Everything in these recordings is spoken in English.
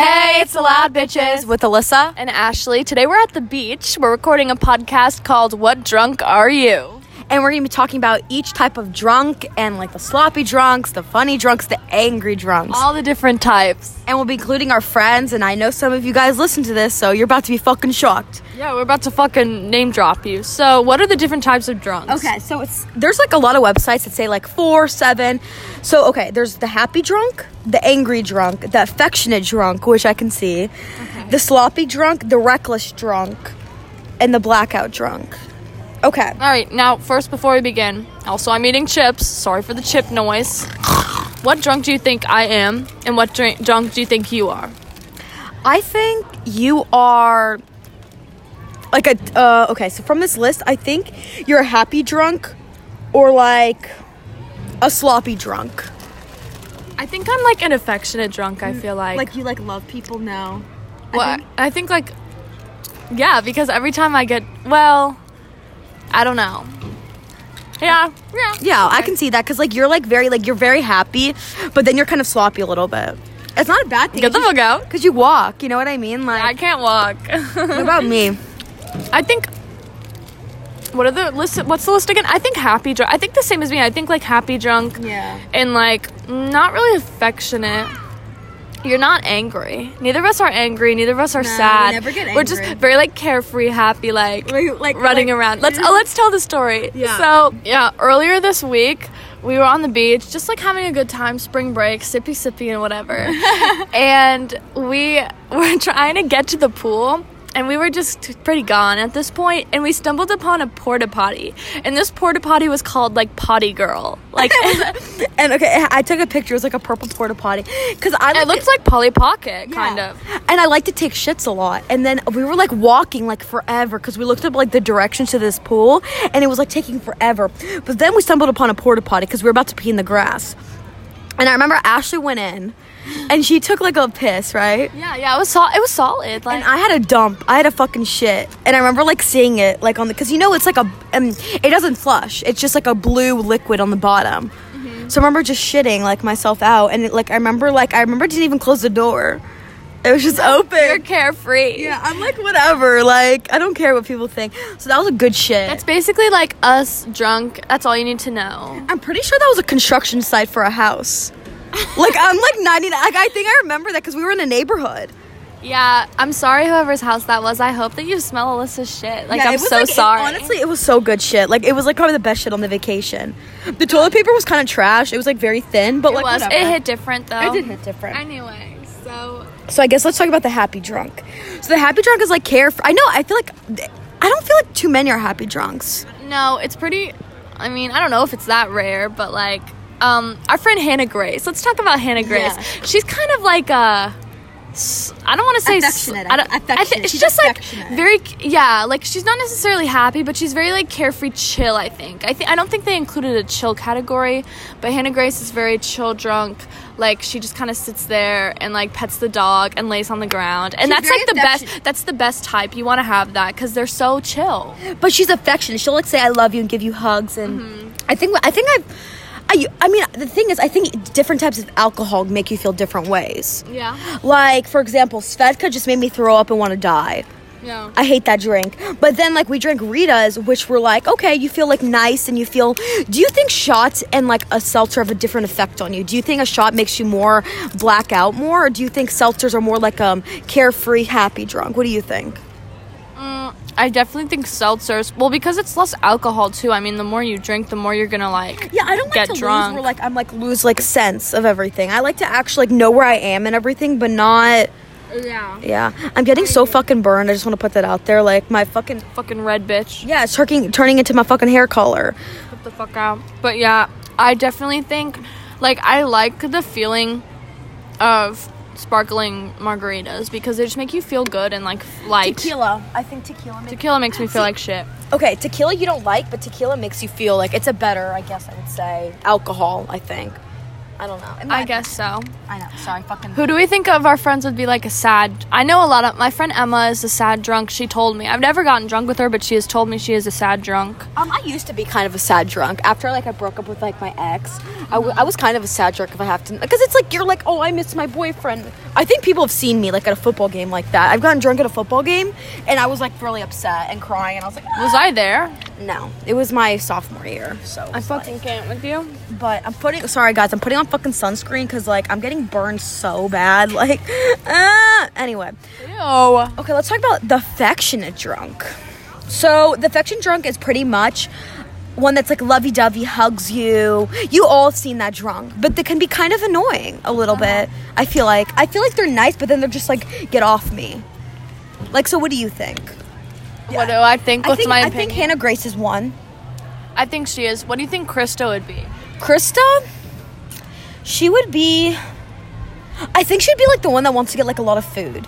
Hey, it's the Loud Bitches with Alyssa. and Ashley. Today we're at the beach. We're recording a podcast called What Drunk Are You? And we're going to be talking about each type of drunk and like the sloppy drunks, the funny drunks, the angry drunks. All the different types. and we'll be including our friends. And I know some of you guys listen to this, so you're about to be fucking shocked. Yeah, we're about to fucking name drop you. So, what are the different types of drunks? Okay, so it's there's like a lot of websites that say like four, seven. So okay, there's the happy drunk, the angry drunk, the affectionate drunk, which I can see, the sloppy drunk, the reckless drunk, and the blackout drunk. Okay. All right, now, first, before we begin, also, I'm eating chips. Sorry for the chip noise. What drunk do you think I am, and what drink, drunk do you think you are? I think you are like a uh, okay. So from this list, I think you're a happy drunk, or like a sloppy drunk. I think I'm like an affectionate drunk, I feel like. Like you like love people now. Well, I think like yeah, because every time I get well, I don't know. Yeah, yeah. Yeah, I can see that because like you're like very like you're very happy, but then you're kind of sloppy a little bit. It's not a bad thing. Get the fuck out. Because you walk, you know what I mean? Like, I can't walk. what about me? I think. What are the list? What's the list again? I think happy drunk. I think the same as me. I think like happy drunk. Yeah. And like not really affectionate. You're not angry. Neither of us are angry. Neither of us are we sad. never get We're just very like carefree, happy, like Like- like- running like- around. Let's oh, let's tell the story. Yeah. So yeah, earlier this week we were on the beach, just like having a good time, spring break, sippy sippy and whatever. and we were trying to get to the pool. And we were just pretty gone at this point, and we stumbled upon a porta potty. And this porta potty was called like Potty Girl. Like And okay, I took a picture. It was like a purple porta potty because I it like looks like Polly Pocket, kind of. And I like to take shits a lot. And then we were like walking like forever because we looked up like the directions to this pool and it was like taking forever. But then we stumbled upon a porta potty because we were about to pee in the grass. And I remember Ashley went in and she took like a piss, right? Yeah, yeah, it was sol- it was solid. Like And I had a dump. I had a fucking shit. And I remember like seeing it like on the cuz you know it's like a um, it doesn't flush. It's just like a blue liquid on the bottom. So I remember just shitting like myself out and it, like I remember like I remember didn't even close the door. It was just open. you're carefree. Yeah, I'm like whatever. Like I don't care what people think. So that was a good shit. That's basically like us drunk. That's all you need to know. I'm pretty sure that was a construction site for a house. like I'm like 99. Like I think I remember that because we were in a neighborhood. Yeah, I'm sorry whoever's house that was. I hope that you smell Alyssa's shit. Like Yeah, I'm was, so like, it- sorry. honestly, it was so good shit. Like it was like probably the best shit on the vacation. The toilet paper was kind of trash. It was like very thin, but it like was. whatever. It hit different though. It did hit different. Anyway, so So I guess let's talk about the happy drunk. So the happy drunk is like carefree. I know. I feel like I don't feel like too many are happy drunks. no, it's pretty. I mean, I don't know if it's that rare, but like, um, our friend Hannah Grace. Let's talk about Hannah Grace. Yeah. She's kind of like a. s- I don't want to say s- Affectionate, I don't, I affectionate. think she's She's just like very yeah, like she's not necessarily happy, but she's very like carefree, chill. I think. I think I don't think they included a chill category, but Hannah Grace is very chill, drunk. Like she just kind of sits there and like pets the dog and lays on the ground, and She's that's like the best. That's the best type. You want to have that because they're so chill. But she's affectionate. She'll like say "I love you" and give you hugs, and Mm-hmm. I think I think I've. I, I mean, the thing is, I think different types of alcohol make you feel different ways. Yeah. Like, for example, Svedka just made me throw up and want to die. Yeah. I hate that drink. But then, like, we drank Rita's, which were like, okay, you feel like nice and you feel. Do you think shots and like a seltzer have a different effect on you? Do you think a shot makes you more black out more, or do you think seltzers are more like um carefree, happy drunk? What do you think? I definitely think seltzers. Well, because it's less alcohol too. I mean, the more you drink, the more you're gonna like. Yeah, I don't like to drunk. lose where like I'm like lose like sense of everything. I like to actually like know where I am and everything, but not. Yeah. Yeah, I'm getting so fucking burned. I just want to put that out there. Like my fucking Fucking red bitch. yeah, it's turning turning into my fucking hair color. Get the fuck out. But yeah, I definitely think, like, I like the feeling of sparkling margaritas because they just make you feel good and like light. Tequila, I think tequila. Makes- Tequila makes me feel like shit. okay, tequila you don't like, but tequila makes you feel like it's a better, I guess I would say, alcohol. I think. I don't know. I guess so. I know. Sorry, fucking. Who do we think of our friends would be like a sad? I know a lot of my friend Emma is a sad drunk. She told me I've never gotten drunk with her, but she has told me she is a sad drunk. Um, I used to be kind of a sad drunk. After like I broke up with like my ex, I, w- I was kind of a sad drunk if I have to, because it's like you're like, oh, I miss my boyfriend. I think people have seen me like at a football game like that. I've gotten drunk at a football game, and I was like really upset and crying, and I was like, Was I there? No, it was my sophomore year, so I fucking can't with you. but I'm putting. Sorry guys, I'm putting on fucking sunscreen because like I'm getting burned so bad. Like, uh, anyway. Ew. Okay, let's talk about the affectionate drunk. So, the affectionate drunk is pretty much one that's like lovey dovey, hugs you. You all seen that drunk, but they can be kind of annoying a little bit. I feel like. I feel like they're nice, but then they're just like, get off me. Like, so what do you think? What do I think? I What's think, my I think Hannah Grace is one. I think she is. What do you think Krista would be? Krista, she would be. I think she'd be like the one that wants to get like a lot of food.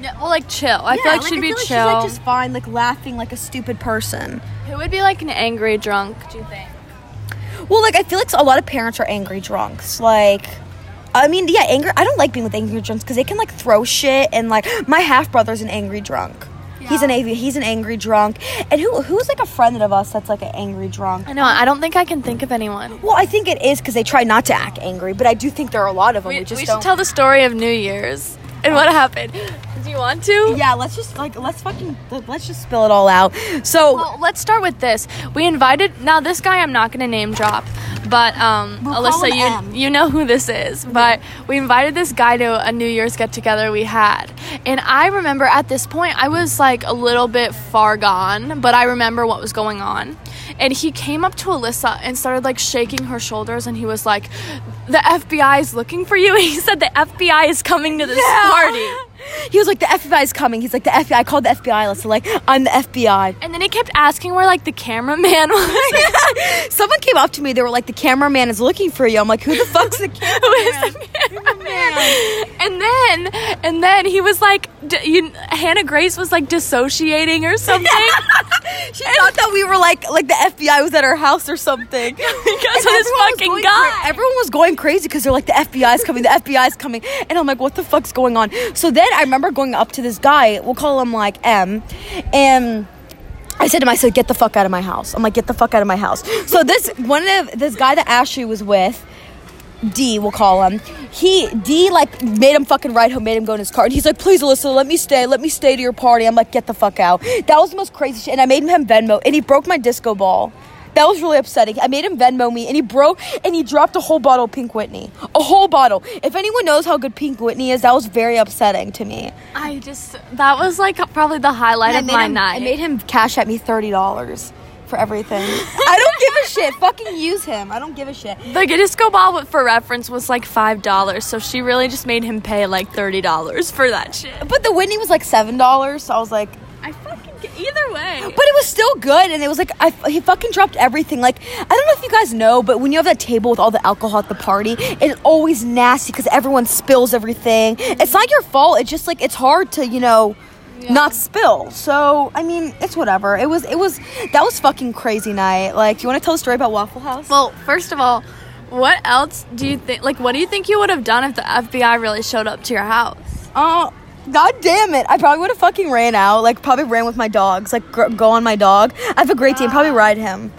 Yeah, well, like chill. I feel like she'd be chill. she's like just fine, like laughing like a stupid person. Who would be like an angry drunk? Do you think? Well, like I feel like a lot of parents are angry drunks. Like, I mean, yeah, anger. I don't like being with angry drunks because they can like throw shit and like my half brother's an angry drunk. He's an av- he's an angry drunk. And who who's like a friend of us that's like an angry drunk? I know. I don't think I can think of anyone. Well, I think it is because they try not to act angry, but I do think there are a lot of them. We, We, we just should don't. tell the story of New Year's and what happened. Do you want to? yeah, let's just like let's fucking let's just spill it all out. So Well, let's start with this. We invited now this guy I'm not gonna name drop, but um, We'll Alyssa, you M. you know who this is. But we invited this guy to a New Year's get together we had, and I remember at this point I was like a little bit far gone, but I remember what was going on. And he came up to Alyssa and started like shaking her shoulders, and he was like, "The FBI is looking for you." And he said the FBI is coming to this party. he was like, the FBI is coming. He's like, the FBI. I called the FBI. Let's like, I'm the FBI. And then he kept asking where like the cameraman was. Someone came up to me. They were like, "The cameraman is looking for you." I'm like, "Who the fuck's the Who cameraman?" And then, and then he was like, d- you, Hannah Grace was like dissociating or something she thought that we were like, like the FBI was at her house or something. because of this fucking guy. cra- everyone was going crazy because they're like, the FBI is coming, the FBI is coming. And I'm like, what the fuck's going on? So then I remember going up to this guy, we'll call him like M, and I said to him, I said, get the fuck out of my house. I'm like, get the fuck out of my house. So this, one of, this guy that Ashley was with, D, we'll call him. He D like made him fucking ride home, made him go in his car, and he's like, "Please, Alyssa, let me stay, let me stay to your party." I'm like, "Get the fuck out." That was the most crazy shit, and I made him have Venmo, and he broke my disco ball. That was really upsetting. I made him Venmo me, and he broke, and he dropped a whole bottle of Pink Whitney, a whole bottle. If anyone knows how good Pink Whitney is, that was very upsetting to me. I just that was like probably the highlight And of my him, night. I made him cash at me thirty dollars for everything. I don't give a shit. Fucking use him. I don't give a shit. the disco ball, for reference, was like five dollars. So she really just made him pay like thirty dollars for that shit. But the Whitney was like seven dollars, so I was like, I fucking either way. But it was still good, and it was like I, he fucking dropped everything. Like I don't know if you guys know, but when you have that table with all the alcohol at the party, it's always nasty because everyone spills everything. It's not your fault. It's just like it's hard to you know not spill. So I mean, it's whatever. It was it was that was fucking crazy night. Like, you want to tell a story about Waffle House? Well, first of all, what else do you think? Like, what do you think you would have done if the FBI really showed up to your house? Oh, god damn it. I probably would have fucking ran out. Like, probably ran with my dogs. Like, gr- go on my dog. I have a great team. Probably ride him.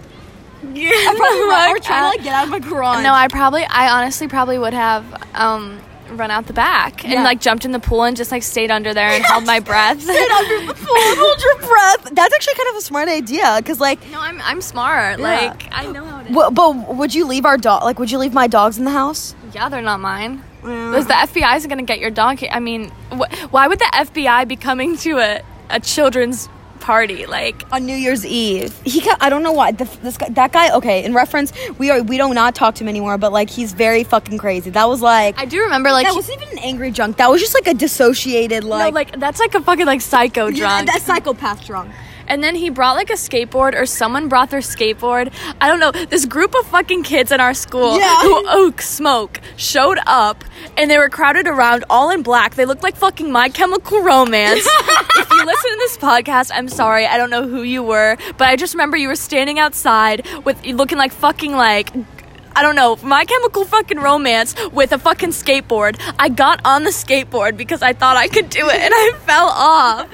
Yeah, I probably run, or try to, like, get out of my garage. No, I probably, I honestly probably would have um, run out the back and Yeah. like jumped in the pool and just like stayed under there and held my breath. Sit under the pool and hold your breath. That's actually kind of a smart idea. Because, like, no, I'm I'm smart. Yeah. Like I know how to. w- but would you leave our dog? Like, would you leave my dogs in the house? Yeah, they're not mine. Because the FBI isn't gonna get your dog. I mean, wh- why would the FBI be coming to a a children's party? Like, on New Year's Eve. He ca I don't know why the, this guy, that guy. Okay, in reference, we are we don't not talk to him anymore. But like, he's very fucking crazy. That was like I do remember like. that wasn't even an angry drunk. That was just like a dissociated like no, like that's like a fucking like psycho Yeah, drunk. that psychopath drunk. And then he brought like a skateboard, or someone brought their skateboard. I don't know. This group of fucking kids in our school Yeah. who oak smoke showed up, and they were crowded around, all in black. They looked like fucking My Chemical Romance. if you listen to this podcast, I'm sorry. I don't know who you were, but I just remember you were standing outside with looking like fucking like. I don't know, my chemical fucking romance with a fucking skateboard. I got on the skateboard because I thought I could do it and I fell off.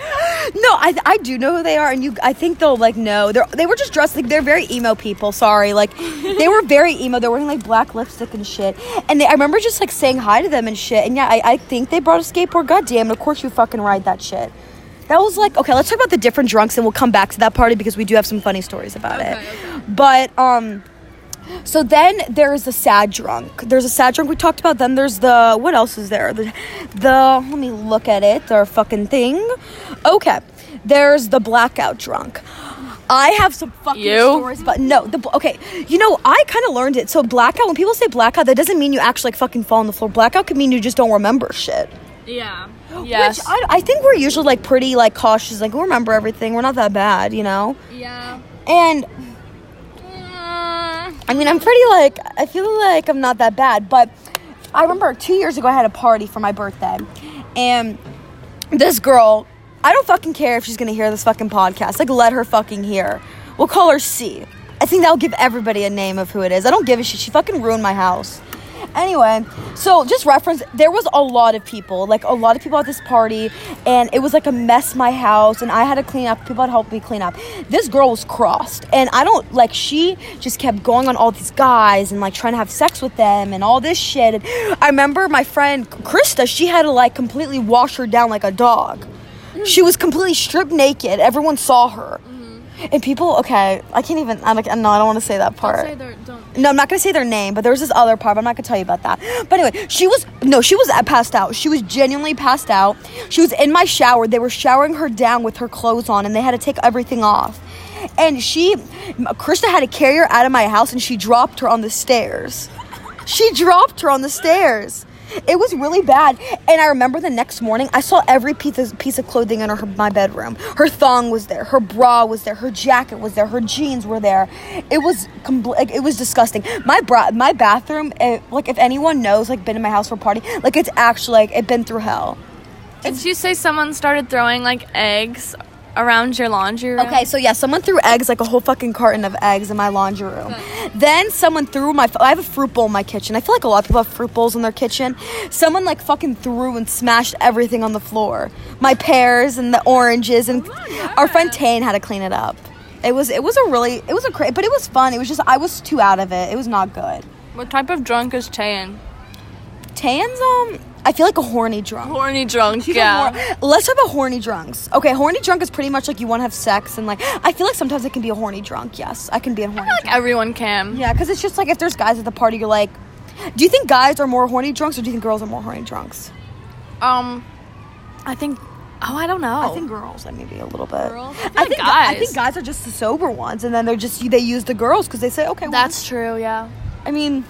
No, I, I do know who they are, and you. I think they'll like know. They they were just dressed like they're very emo people. Sorry, like they were very emo. They're wearing like black lipstick and shit. And they, I remember just like saying hi to them and shit. And yeah, I, I think they brought a skateboard. Goddamn, of course you fucking ride that shit. That was like okay. Let's talk about the different drunks, and we'll come back to that party because we do have some funny stories about it. But um. So then there's the sad drunk. There's a sad drunk we talked about. Then there's the what else is there? The the let me look at it. Our fucking thing. Okay. There's the blackout drunk. I have some fucking You? stories, but no, the okay. You know, I kind of learned it. So blackout. When people say blackout, that doesn't mean you actually like fucking fall on the floor. Blackout could mean you just don't remember shit. Yeah. Yes. Which I, I think we're usually like pretty like cautious. Like we remember everything. We're not that bad, you know. yeah. And I mean, I'm pretty like I feel like I'm not that bad, but I remember two years ago I had a party for my birthday, and this girl, I don't fucking care if she's gonna hear this fucking podcast. Like, let her fucking hear. We'll call her C. I think that'll give everybody a name of who it is. I don't give a shit. She fucking ruined my house. Anyway, so just reference, there was a lot of people, like a lot of people at this party, and it was like a mess my house, and I had to clean up. People had helped me clean up. This girl was crossed, and I don't like. She just kept going on all these guys and like trying to have sex with them and all this shit. And I remember my friend Krista, she had to like completely wash her down like a dog. She was completely stripped naked. Everyone saw her. And people, okay, I can't even. I don't, no, I don't want to say that part. don't. No, I'm not gonna say their name, but there was this other part. But I'm not gonna tell you about that. But anyway, she was no, she was uh, passed out. She was genuinely passed out. She was in my shower. They were showering her down with her clothes on, and they had to take everything off. And she, Krista had to carry her out of my house, and she dropped her on the stairs. She dropped her on the stairs. It was really bad. And I remember the next morning, I saw every piece of, piece of clothing in her, my bedroom. Her thong was there, her bra was there, her jacket was there, her jeans were there. It was compl- like, it was disgusting. My bra, my bathroom, it, like if anyone knows, like been in my house for a party, like it's actually like it been through hell. Did you say someone started throwing like eggs around your laundry room? Okay, so yeah, someone threw eggs, like a whole fucking carton of eggs in my laundry room. Then someone threw my, I have a fruit bowl in my kitchen. I feel like a lot of people have fruit bowls in their kitchen. Someone like fucking threw and smashed everything on the floor. My pears and the oranges, and our friend Tane had to clean it up. It was, it was a really, it was a cra but it was fun. It was just, I was too out of it. It was not good. What type of drunk is Tayan? Tane's, um, I feel like a horny drunk. Horny drunk, yeah. hor- Let's talk about horny drunks. Okay, horny drunk is pretty much like you want to have sex and like I feel like sometimes it can be a horny drunk. Yes, I can be a horny drunk. like drunk. everyone can. Yeah, because it's just like if there's guys at the party, you're like, do you think guys are more horny drunks or do you think girls are more horny drunks? Um, I think. Oh, I don't know. I think girls, like maybe a little bit. Girls? I I think I guys. think guys are just the sober ones, and then they're just they use the girls because they say, okay, well, that's true. Yeah. I mean, do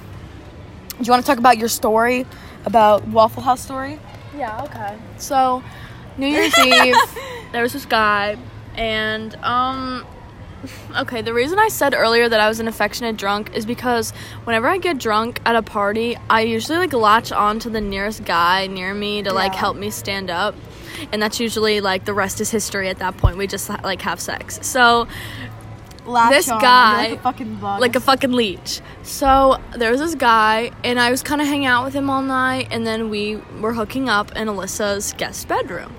you want to talk about your story about Waffle House story? Yeah. Okay. So, New Year's Eve, there was this guy, and um. Okay, the reason I said earlier that I was an affectionate drunk is because whenever I get drunk at a party, I usually like latch on to the nearest guy near me to like Yeah. help me stand up. And that's usually like the rest is history at that point. We just like have sex. So This on, guy, like a fucking bug. like a fucking leech. So there was this guy, and I was kind of hanging out with him all night, and then we were hooking up in Alyssa's guest bedroom,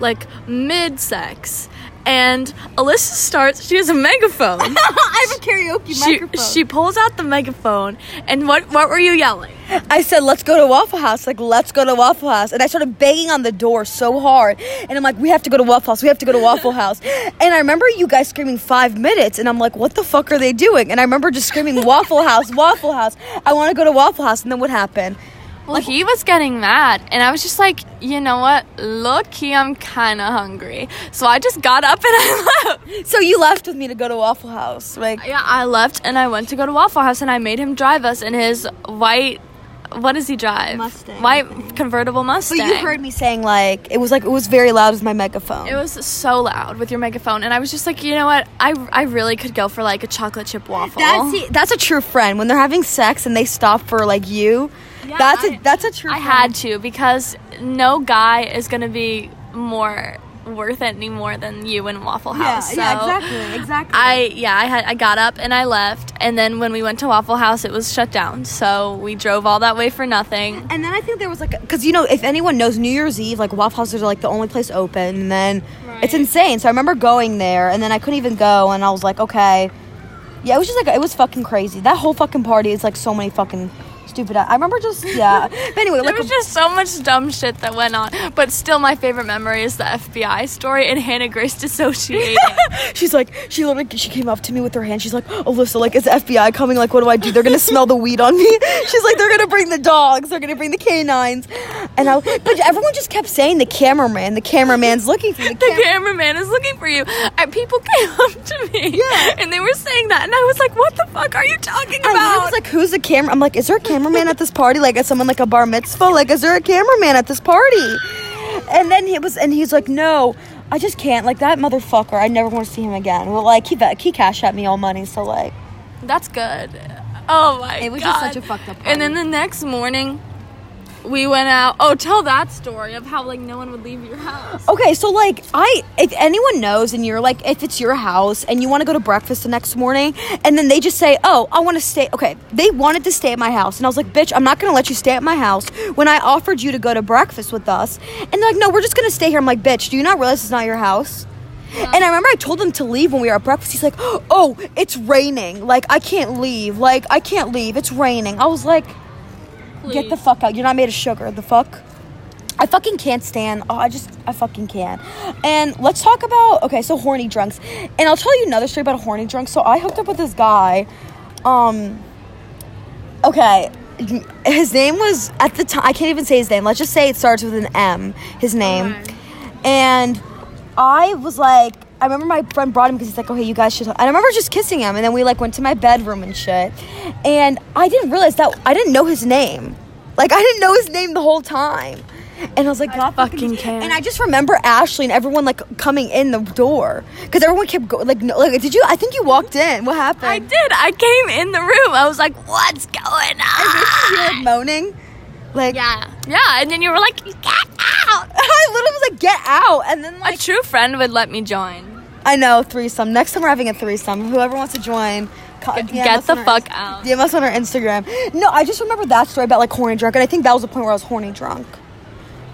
like mid sex. And Alyssa starts, she has a megaphone. I have a karaoke she, microphone. she pulls out the megaphone, and what, what were you yelling? I said, let's go to Waffle House. Like, let's go to Waffle House. And I started banging on the door so hard. And I'm like, we have to go to Waffle House. We have to go to Waffle House. And I remember you guys screaming five minutes. And I'm like, what the fuck are they doing? And I remember just screaming, Waffle House, Waffle House. I want to go to Waffle House. And then what happened? Well, he was getting mad, and I was just like, you know what? Look, he, I'm kind of hungry. So I just got up and I left. So you left with me to go to Waffle House. Like, Yeah, I left and I went to go to Waffle House and I made him drive us in his white. What does he drive? Mustang, White convertible but you heard me saying, like, it was like, it was very loud with my megaphone. It was so loud with your megaphone, and I was just like, you know what? I, I really could go for like a chocolate chip waffle. That's, that's a true friend. When they're having sex and they stop for, like, you, Yeah, that's I- a that's a true I friend. had to because no guy is gonna be more worth it any more than you and Waffle House. so exactly, exactly. I yeah, I had I got up and I left, and then when we went to Waffle House, it was shut down. So we drove all that way for nothing. And then I think there was like, because you know, if anyone knows New Year's Eve, like Waffle Houses are like the only place open, and then it's insane. So I remember going there, and then I couldn't even go, and I was like, okay, yeah, it was just like it was fucking crazy. That whole fucking party is like so many fucking stupid. I remember just yeah. But anyway, There like was just so much dumb shit that went on. But still, my favorite memory is the FBI story and Hannah Grace dissociating. she's like, she literally, she came up to me with her hand. She's like, Alyssa, like, is the FBI coming? Like, what do I do? They're gonna smell the weed on me. She's like, they're gonna bring the dogs. They're gonna bring the canines. And I, but everyone just kept saying the cameraman. The cameraman's looking for the the camera. cameraman is looking for you. And people came up to me. Yeah. And they were saying that. And I was like, what the fuck are you talking And I was like, who's the camera? I'm like, is there a cameraman at this party? Like, is someone like a bar mitzvah? Like, is there a cameraman at this party? And then he was, and he's like, no, I just can't. Like, that motherfucker, I never want to see him again. Well, like, he, he cash at me all money, so, like, That's good. Oh my god. It was just such a fucked up And then the next morning, we went out. Oh, tell that story of how like no one would leave your house. Okay, so like I if anyone knows and you're like if it's your house and you want to go to breakfast the next morning and then they just say, "Oh, I want to stay." Okay, they wanted to stay at my house and I was like, "Bitch, I'm not to let you stay at my house when I offered you to go to breakfast with us." And they're like, "No, we're just to stay here." I'm like, "Bitch, do you not realize it's not your house?" And I remember I told him to leave when we were at breakfast. He's like, "Oh, it's raining. Like I can't leave. Like I can't leave. It's raining." I was like, Get the fuck out. You're not made of sugar. The fuck? I fucking can't stand. Oh, I just, I fucking can't. And let's talk about, okay, so horny drunks. And I'll tell you another story about a horny drunk. So I hooked up with this guy. Um, okay. His name was, at the time, I can't even say his name. Let's just say it starts with an M, his name. And I was like, I remember my friend brought him because he's like, oh, okay, you guys should. And I remember just kissing him, and then we like went to my bedroom and shit. And I didn't realize that I didn't know his name. Like I didn't know his name the whole time. And I was like, God fucking can't. And I just remember Ashley and everyone like coming in the door because everyone kept going. Like, no, like, did you? I think you walked in. What happened? I did. I came in the room. I was like, "What's going on?" You were like moaning. Like, Yeah, yeah. And then you were like, "Get out!" I literally was like, get out. And then A true friend would let me join. I know threesome. Next time we're having a threesome. Whoever wants to join, co- Get, DM get the on our fuck out. DM us on our Instagram. No, I just remember that story about like horny drunk, and I think that was the point where I was horny drunk.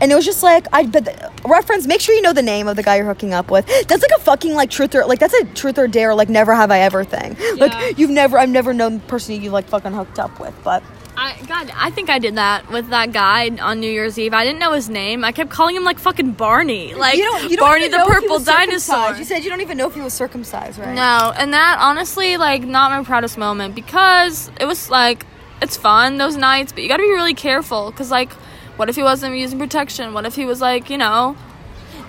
And it was just like I but the, reference. Make sure you know the name of the guy you're hooking up with. That's like a fucking like truth or like that's a truth or dare. Like never have I ever thing. Yeah. Like you've never I've never known the person you like fucking hooked up with. But I God, I think I did that with that guy on New Year's Eve. I didn't know his name. I kept calling him like fucking Barney, like you don't you don't Barney the know if he purple dinosaur. You said you don't even know if he was circumcised, right? No, and that honestly, like, not my proudest moment because it was like, it's fun those nights, but you gotta be really careful because, like, what if he wasn't using protection? What if he was like, you know,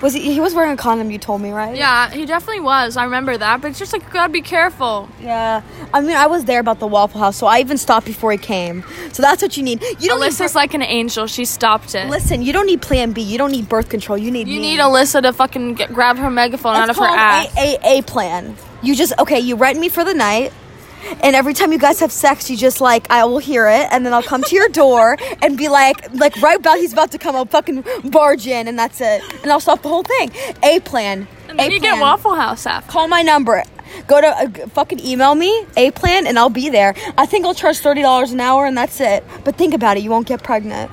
Was he? He was wearing a condom. You told me, right? yeah, he definitely was. I remember that, but it's just like, you gotta be careful. Yeah, I mean, I was there about the Waffle House, so I even stopped before he came. So that's what you need. You don't Alyssa's need. like an angel. She stopped it. Listen, you don't need Plan B. You don't need birth control. You need you me. need Alyssa to fucking get, grab her megaphone out of her ass. A, a A plan. You just okay. You rent me for the night. And every time you guys have sex, you just like I will hear it, and then I'll come to your door and be like, like right about he's about to come, I'll fucking barge in, and that's it, and I'll stop the whole thing. A plan. and then A you plan. get Waffle House after. Call my number. Go to uh, fucking email me a plan, and I'll be there. I think I'll charge thirty dollars an hour, and that's it. But think about it, you won't get pregnant.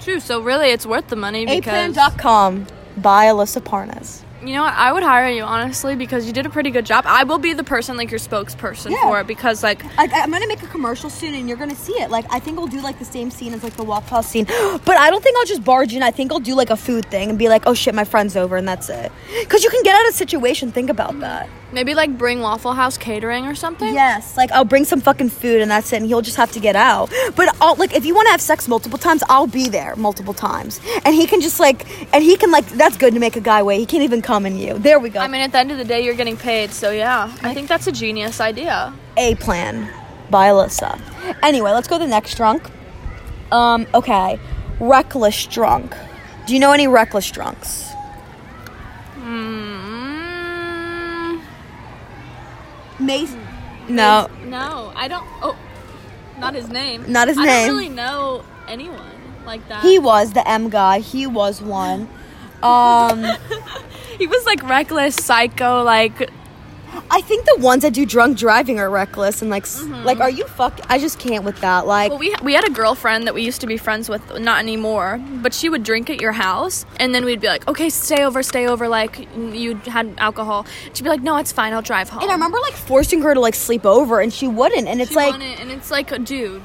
True, so really it's worth the money because. Aplan.com by Alyssa Parnas. You know what? I would hire you honestly because you did a pretty good job. I will be the person like your spokesperson Yeah. for it because like Like I'm gonna make a commercial soon, and you're gonna see it. Like I think I'll do like the same scene as like the Waffle House scene, but I don't think I'll just barge in. I think I'll do like a food thing and be like, "Oh shit, my friend's over," and that's it. Cause you can get out of a situation. Think about that. Maybe like bring Waffle House catering or something. Yes, like I'll bring some fucking food, and that's it. And he'll just have to get out. But I'll like if you want to have sex multiple times, I'll be there multiple times, and he can just like, and he can like. That's good to make a guy wait. He can't even come in you. There we go. I mean, at the end of the day, you're getting paid, so yeah, I think that's a genius idea. A plan by Alyssa. Anyway, let's go to the next drunk. Um, okay. Reckless drunk. Do you know any reckless drunks? Mace. No. no, I don't. Oh, not his name. Not his I name. I don't really know anyone like that. He was the M guy. He was one. Um, he was like reckless, psycho, like I think the ones that do drunk driving are reckless and like, s mm-hmm. like, are you fuck? I just can't with that. Like, Well, we we had a girlfriend that we used to be friends with, not anymore. But she would drink at your house, and then we'd be like, "Okay, stay over, stay over." Like you had alcohol. She'd be like, "No, it's fine. I'll drive home." and I remember like forcing her to like sleep over, and she wouldn't. And it's She like and it's like, dude,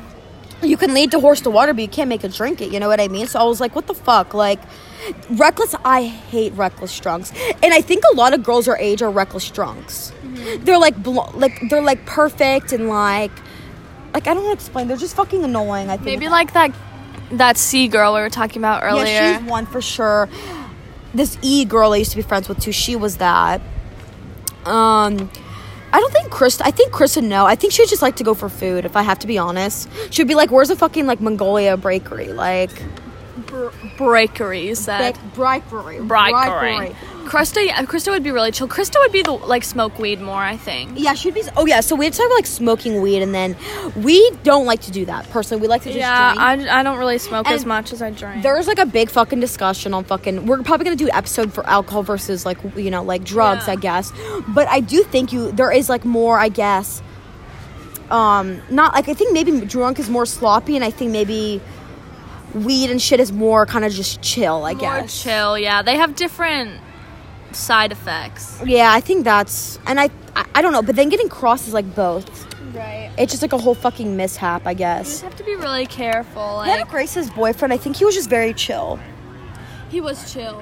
you can lead the horse to water, but you can't make it drink it. You know what I mean? So I was like, what the fuck? Like, reckless. I hate reckless drunks, and I think a lot of girls our age are reckless drunks. They're like, bl- like they're like perfect and like, like I don't know how to explain. They're just fucking annoying. I think maybe like that that C girl we were talking about earlier. Yeah, she's one for sure. This E girl I used to be friends with too, she was that. Um I don't think Chris. I think Krista no. I think she'd just like to go for food, if I have to be honest. She'd be like, Where's a fucking like Mongolia bakery? Like Br- breakery, you said. Breakery. Breakery. Krista, yeah, Krista would be really chill. Krista would be the like smoke weed more, I think. Yeah, she'd be oh yeah, so we had to talk about like smoking weed and then we don't like to do that. Personally, we like to just Yeah, drink. I, I don't really smoke as much as I drink. There's like a big fucking discussion on fucking. We're probably gonna do an episode for alcohol versus like you know like drugs, Yeah. I guess. But I do think you there is like more, I guess. Um, not like I think maybe drunk is more sloppy, and I think maybe weed and shit is more kind of just chill. I more guess. chill. Yeah, they have different side effects. Yeah, I think that's and I, I I don't know, but then getting crossed is like both. Right. It's just like a whole fucking mishap, I You guess. just have to be really careful. Hannah Like Grace's boyfriend, I think he was just very chill. he was chill.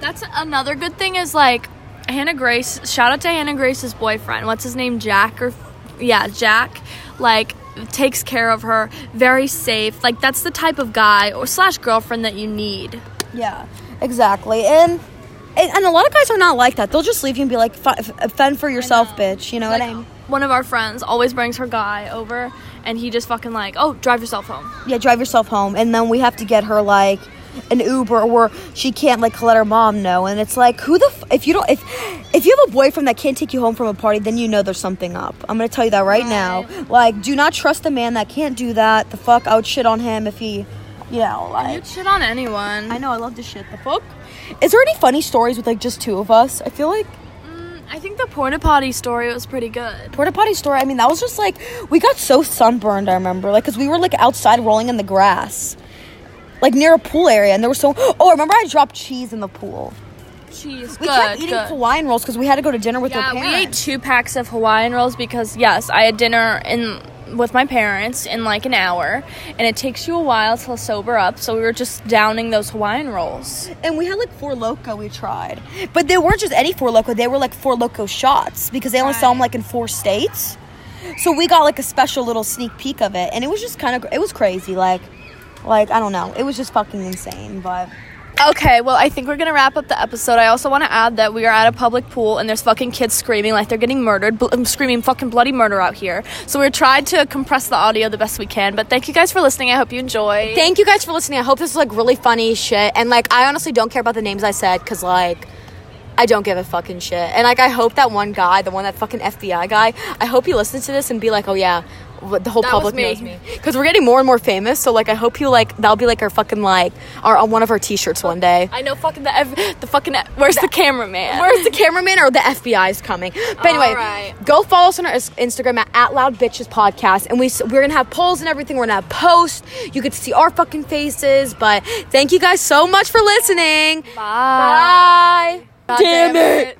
That's another good thing is like Hannah Grace. Shout out to Hannah Grace's boyfriend. What's his name? Jack or yeah, Jack. Like takes care of her. Very safe. Like that's the type of guy or slash girlfriend that you need. Yeah, exactly. And, and and a lot of guys are not like that. They'll just leave you and be like, "F- f- "Fend for yourself, bitch." You know Like, what I mean? one of our friends always brings her guy over, and he just fucking like, oh, drive yourself home. Yeah, drive yourself home, and then we have to get her like an Uber, or she can't like let her mom know. And it's like, who the f- if you don't if if you have a boyfriend that can't take you home from a party, then you know there's something up. I'm gonna tell you that right, now. Like, do not trust a man that can't do that. The fuck, I would shit on him if he, you know, like. You'd shit on anyone. I know, I love to shit. The fuck. Is there any funny stories with like just two of us? I feel like mm, I think the porta potty story was pretty good. porta potty story. I mean, that was just like we got so sunburned. I remember, like, cause we were like outside rolling in the grass, like near a pool area, and there was so. Oh, I remember I dropped cheese in the pool. Cheese, We good, kept eating good. Hawaiian rolls because we had to go to dinner with Yeah, our parents. we ate two packs of Hawaiian rolls because yes, I had dinner in with my parents in like an hour, and it takes you a while to sober up. So we were just downing those Hawaiian rolls. and we had like Four Loko. We tried, but they weren't just any Four Loko. They were like Four Loko shots because they only sell them like in four states. So we got like a special little sneak peek of it, and it was just kind of it was crazy. Like, like I don't know, it was just fucking insane. But Okay, well, I think we're gonna wrap up the episode. I also want to add that we are at a public pool and there's fucking kids screaming like they're getting murdered, bl- screaming fucking bloody murder out here. So we're trying to compress the audio the best we can. But thank you guys for listening. I hope you enjoy. Thank you guys for listening. I hope this was like really funny shit. And like, I honestly don't care about the names I said because like, I don't give a fucking shit. And like, I hope that one guy, the one that fucking FBI guy, I hope he listens to this and be like, oh yeah, the whole That public knows me. Because we're getting more and more famous. So like, I hope you like that'll be like our fucking like our on one of our t-shirts one day. I know fucking the F- the fucking where's the cameraman? Where's the cameraman or the FBI is coming? But anyway, Alright. go follow us on our Instagram at, at Loud Bitches Podcast, and we we're gonna have polls and everything. We're gonna have posts. You get to see our fucking faces. But thank you guys so much for listening. Bye. Bye. God Damn it.